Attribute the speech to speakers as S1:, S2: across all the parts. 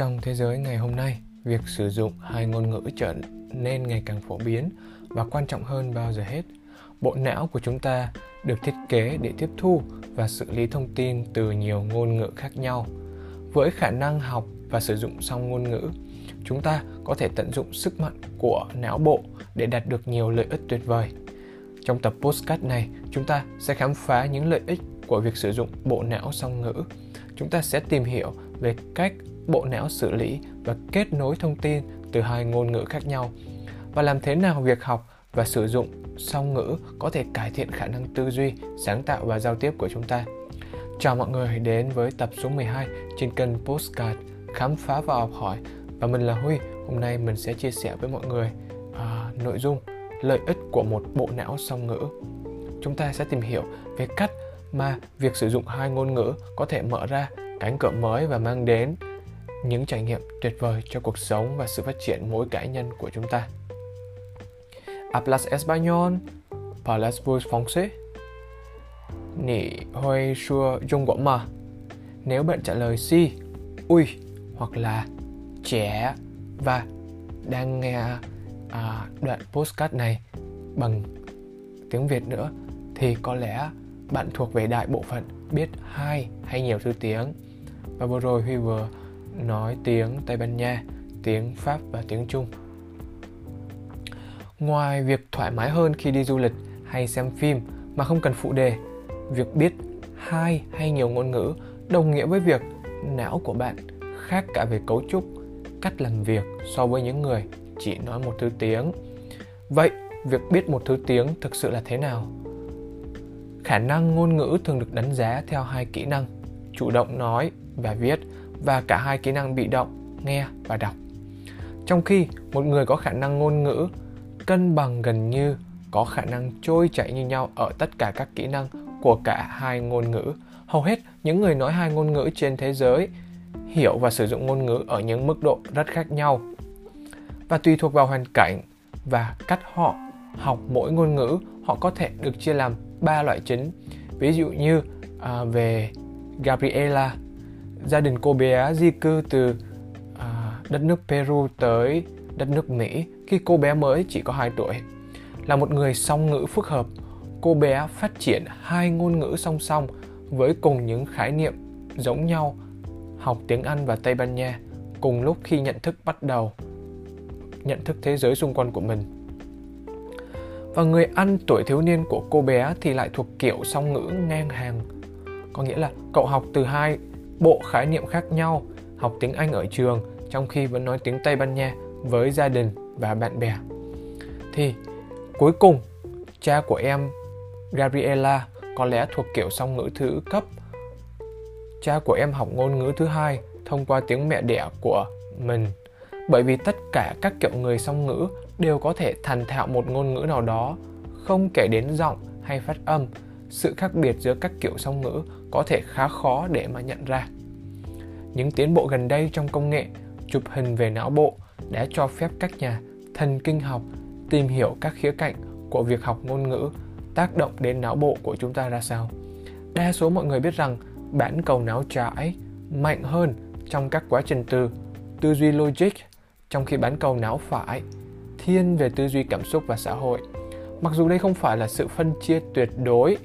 S1: Trong thế giới ngày hôm nay, việc sử dụng hai ngôn ngữ trở nên ngày càng phổ biến và quan trọng hơn bao giờ hết. Bộ não của chúng ta được thiết kế để tiếp thu và xử lý thông tin từ nhiều ngôn ngữ khác nhau. Với khả năng học và sử dụng song ngôn ngữ, chúng ta có thể tận dụng sức mạnh của não bộ để đạt được nhiều lợi ích tuyệt vời. Trong tập postcard này, chúng ta sẽ khám phá những lợi ích của việc sử dụng bộ não song ngữ. Chúng ta sẽ tìm hiểu về cách bộ não xử lý và kết nối thông tin từ hai ngôn ngữ khác nhau và làm thế nào việc học và sử dụng song ngữ có thể cải thiện khả năng tư duy, sáng tạo và giao tiếp của chúng ta. Chào mọi người đến với tập số 12 trên kênh Postcard Khám phá và học hỏi và mình là Huy. Hôm nay mình sẽ chia sẻ với mọi người à, nội dung lợi ích của một bộ não song ngữ. Chúng ta sẽ tìm hiểu về cách mà việc sử dụng hai ngôn ngữ có thể mở ra cánh cửa mới và mang đến những trải nghiệm tuyệt vời cho cuộc sống và sự phát triển mỗi cá nhân của chúng ta. Hablas español? Parles vos francés. Nỉ hơi sua dung quả mà. Nếu bạn trả lời si, ui hoặc là trẻ và đang nghe à, đoạn postcard này bằng tiếng Việt nữa thì có lẽ bạn thuộc về đại bộ phận biết hai hay nhiều thứ tiếng. Và vừa rồi Huy vừa nói tiếng Tây Ban Nha, tiếng Pháp và tiếng Trung. Ngoài việc thoải mái hơn khi đi du lịch hay xem phim mà không cần phụ đề, việc biết hai hay nhiều ngôn ngữ đồng nghĩa với việc não của bạn khác cả về cấu trúc, cách làm việc so với những người chỉ nói một thứ tiếng. Vậy, việc biết một thứ tiếng thực sự là thế nào? Khả năng ngôn ngữ thường được đánh giá theo hai kỹ năng, chủ động nói và viết và cả hai kỹ năng bị động, nghe và đọc. Trong khi một người có khả năng ngôn ngữ cân bằng gần như có khả năng trôi chảy như nhau ở tất cả các kỹ năng của cả hai ngôn ngữ. Hầu hết những người nói hai ngôn ngữ trên thế giới hiểu và sử dụng ngôn ngữ ở những mức độ rất khác nhau. Và tùy thuộc vào hoàn cảnh và cách họ học mỗi ngôn ngữ, họ có thể được chia làm ba loại chính. Ví dụ như à, về Gabriela gia đình cô bé di cư từ à, đất nước Peru tới đất nước Mỹ khi cô bé mới chỉ có 2 tuổi. Là một người song ngữ phức hợp, cô bé phát triển hai ngôn ngữ song song với cùng những khái niệm giống nhau, học tiếng Anh và Tây Ban Nha cùng lúc khi nhận thức bắt đầu nhận thức thế giới xung quanh của mình. Và người Anh tuổi thiếu niên của cô bé thì lại thuộc kiểu song ngữ ngang hàng. Có nghĩa là cậu học từ hai bộ khái niệm khác nhau, học tiếng Anh ở trường trong khi vẫn nói tiếng Tây Ban Nha với gia đình và bạn bè. Thì cuối cùng, cha của em Gabriela có lẽ thuộc kiểu song ngữ thứ cấp. Cha của em học ngôn ngữ thứ hai thông qua tiếng mẹ đẻ của mình. Bởi vì tất cả các kiểu người song ngữ đều có thể thành thạo một ngôn ngữ nào đó, không kể đến giọng hay phát âm. Sự khác biệt giữa các kiểu song ngữ có thể khá khó để mà nhận ra. Những tiến bộ gần đây trong công nghệ chụp hình về não bộ đã cho phép các nhà thần kinh học tìm hiểu các khía cạnh của việc học ngôn ngữ tác động đến não bộ của chúng ta ra sao. Đa số mọi người biết rằng bản cầu não trái mạnh hơn trong các quá trình từ tư duy logic, trong khi bán cầu não phải thiên về tư duy cảm xúc và xã hội. Mặc dù đây không phải là sự phân chia tuyệt đối,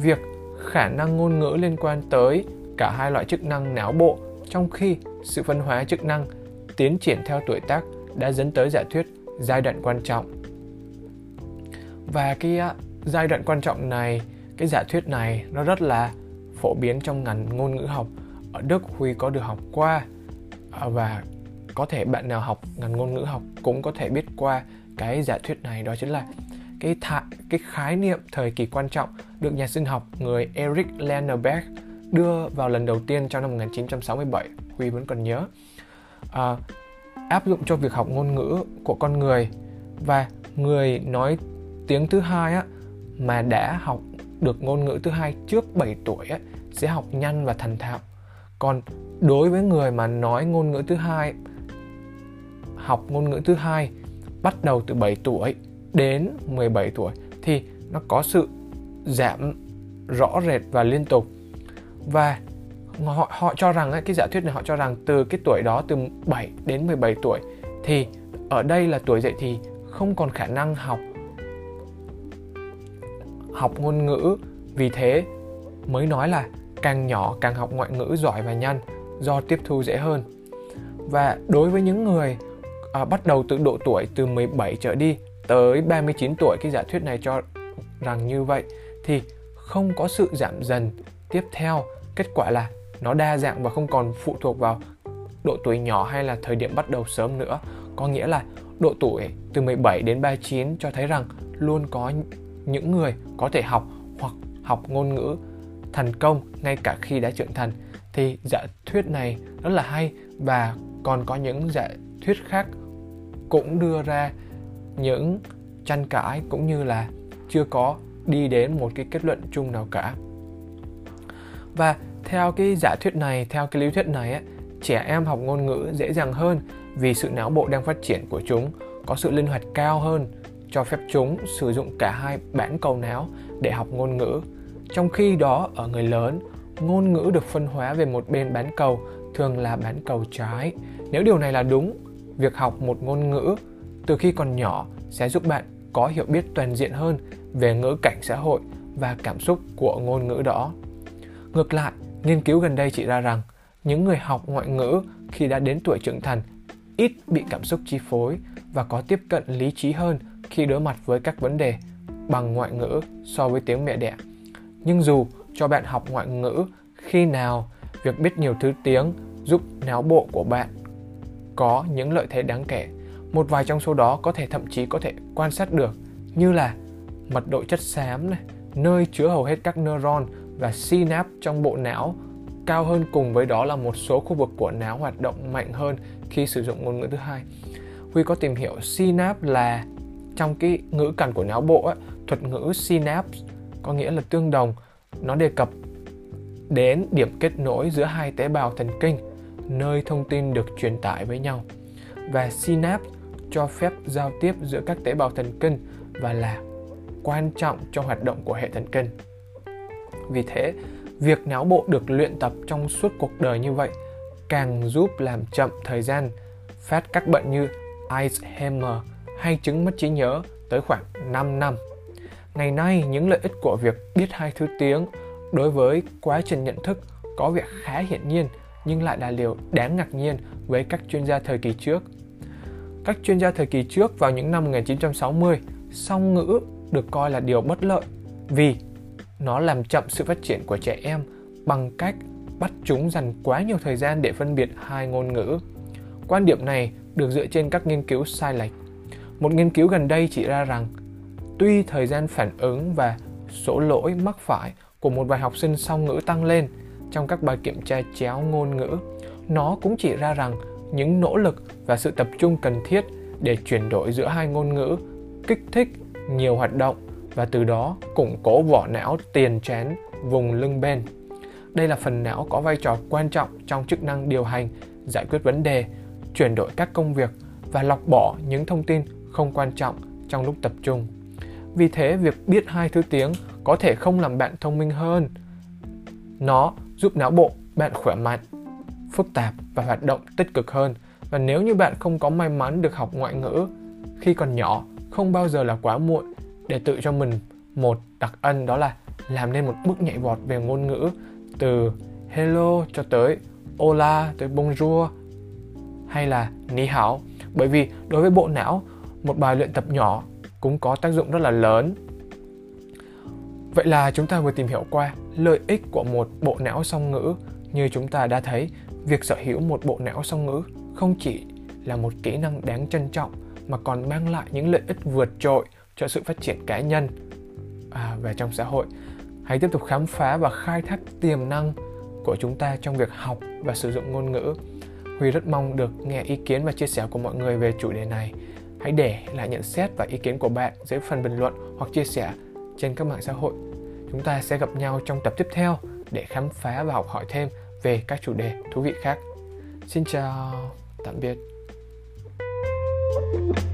S1: việc khả năng ngôn ngữ liên quan tới cả hai loại chức năng não bộ, trong khi sự phân hóa chức năng tiến triển theo tuổi tác đã dẫn tới giả thuyết giai đoạn quan trọng. Và cái à, giai đoạn quan trọng này, cái giả thuyết này nó rất là phổ biến trong ngành ngôn ngữ học. Ở Đức Huy có được học qua à, và có thể bạn nào học ngành ngôn ngữ học cũng có thể biết qua cái giả thuyết này, đó chính là cái thạ, cái khái niệm thời kỳ quan trọng được nhà sinh học người Eric Landerbeck đưa vào lần đầu tiên trong năm 1967, Huy vẫn còn nhớ. À, áp dụng cho việc học ngôn ngữ của con người và người nói tiếng thứ hai á mà đã học được ngôn ngữ thứ hai trước 7 tuổi á, sẽ học nhanh và thành thạo. Còn đối với người mà nói ngôn ngữ thứ hai học ngôn ngữ thứ hai bắt đầu từ 7 tuổi đến 17 tuổi thì nó có sự giảm rõ rệt và liên tục. Và họ họ cho rằng cái giả thuyết này họ cho rằng từ cái tuổi đó từ 7 đến 17 tuổi thì ở đây là tuổi dậy thì không còn khả năng học học ngôn ngữ. Vì thế mới nói là càng nhỏ càng học ngoại ngữ giỏi và nhanh do tiếp thu dễ hơn. Và đối với những người à, bắt đầu từ độ tuổi từ 17 trở đi tới 39 tuổi cái giả thuyết này cho rằng như vậy thì không có sự giảm dần. Tiếp theo, kết quả là nó đa dạng và không còn phụ thuộc vào độ tuổi nhỏ hay là thời điểm bắt đầu sớm nữa. Có nghĩa là độ tuổi từ 17 đến 39 cho thấy rằng luôn có những người có thể học hoặc học ngôn ngữ thành công ngay cả khi đã trưởng thành. Thì giả thuyết này rất là hay và còn có những giả thuyết khác cũng đưa ra những tranh cãi cũng như là chưa có đi đến một cái kết luận chung nào cả. Và theo cái giả thuyết này theo cái lý thuyết này ấy, trẻ em học ngôn ngữ dễ dàng hơn vì sự não bộ đang phát triển của chúng có sự linh hoạt cao hơn cho phép chúng sử dụng cả hai bán cầu não để học ngôn ngữ. Trong khi đó ở người lớn ngôn ngữ được phân hóa về một bên bán cầu thường là bán cầu trái. Nếu điều này là đúng việc học một ngôn ngữ từ khi còn nhỏ sẽ giúp bạn có hiểu biết toàn diện hơn về ngữ cảnh xã hội và cảm xúc của ngôn ngữ đó ngược lại, nghiên cứu gần đây chỉ ra rằng những người học ngoại ngữ khi đã đến tuổi trưởng thành ít bị cảm xúc chi phối và có tiếp cận lý trí hơn khi đối mặt với các vấn đề bằng ngoại ngữ so với tiếng mẹ đẻ. Nhưng dù cho bạn học ngoại ngữ, khi nào việc biết nhiều thứ tiếng giúp não bộ của bạn có những lợi thế đáng kể. Một vài trong số đó có thể thậm chí có thể quan sát được như là mật độ chất xám này, nơi chứa hầu hết các neuron và synapse trong bộ não. Cao hơn cùng với đó là một số khu vực của não hoạt động mạnh hơn khi sử dụng ngôn ngữ thứ hai. Huy có tìm hiểu synapse là trong cái ngữ cảnh của não bộ ấy, thuật ngữ synapse có nghĩa là tương đồng. Nó đề cập đến điểm kết nối giữa hai tế bào thần kinh nơi thông tin được truyền tải với nhau. Và synapse cho phép giao tiếp giữa các tế bào thần kinh và là quan trọng cho hoạt động của hệ thần kinh. Vì thế, việc não bộ được luyện tập trong suốt cuộc đời như vậy càng giúp làm chậm thời gian phát các bệnh như Alzheimer hay chứng mất trí nhớ tới khoảng 5 năm. Ngày nay, những lợi ích của việc biết hai thứ tiếng đối với quá trình nhận thức có vẻ khá hiển nhiên nhưng lại là điều đáng ngạc nhiên với các chuyên gia thời kỳ trước. Các chuyên gia thời kỳ trước vào những năm 1960, song ngữ được coi là điều bất lợi vì nó làm chậm sự phát triển của trẻ em bằng cách bắt chúng dành quá nhiều thời gian để phân biệt hai ngôn ngữ. Quan điểm này được dựa trên các nghiên cứu sai lệch. Một nghiên cứu gần đây chỉ ra rằng tuy thời gian phản ứng và số lỗi mắc phải của một vài học sinh song ngữ tăng lên trong các bài kiểm tra chéo ngôn ngữ, nó cũng chỉ ra rằng những nỗ lực và sự tập trung cần thiết để chuyển đổi giữa hai ngôn ngữ kích thích nhiều hoạt động và từ đó củng cố vỏ não tiền chén vùng lưng bên. Đây là phần não có vai trò quan trọng trong chức năng điều hành, giải quyết vấn đề, chuyển đổi các công việc và lọc bỏ những thông tin không quan trọng trong lúc tập trung. Vì thế, việc biết hai thứ tiếng có thể không làm bạn thông minh hơn. Nó giúp não bộ bạn khỏe mạnh, phức tạp và hoạt động tích cực hơn. Và nếu như bạn không có may mắn được học ngoại ngữ khi còn nhỏ, không bao giờ là quá muộn. Để tự cho mình một đặc ân đó là làm nên một bước nhảy vọt về ngôn ngữ từ hello cho tới hola tới bonjour hay là ni hao bởi vì đối với bộ não một bài luyện tập nhỏ cũng có tác dụng rất là lớn. Vậy là chúng ta vừa tìm hiểu qua lợi ích của một bộ não song ngữ như chúng ta đã thấy việc sở hữu một bộ não song ngữ không chỉ là một kỹ năng đáng trân trọng mà còn mang lại những lợi ích vượt trội cho sự phát triển cá nhân à, và trong xã hội. Hãy tiếp tục khám phá và khai thác tiềm năng của chúng ta trong việc học và sử dụng ngôn ngữ. Huy rất mong được nghe ý kiến và chia sẻ của mọi người về chủ đề này. Hãy để lại nhận xét và ý kiến của bạn dưới phần bình luận hoặc chia sẻ trên các mạng xã hội. Chúng ta sẽ gặp nhau trong tập tiếp theo để khám phá và học hỏi thêm về các chủ đề thú vị khác. Xin chào tạm biệt. thank you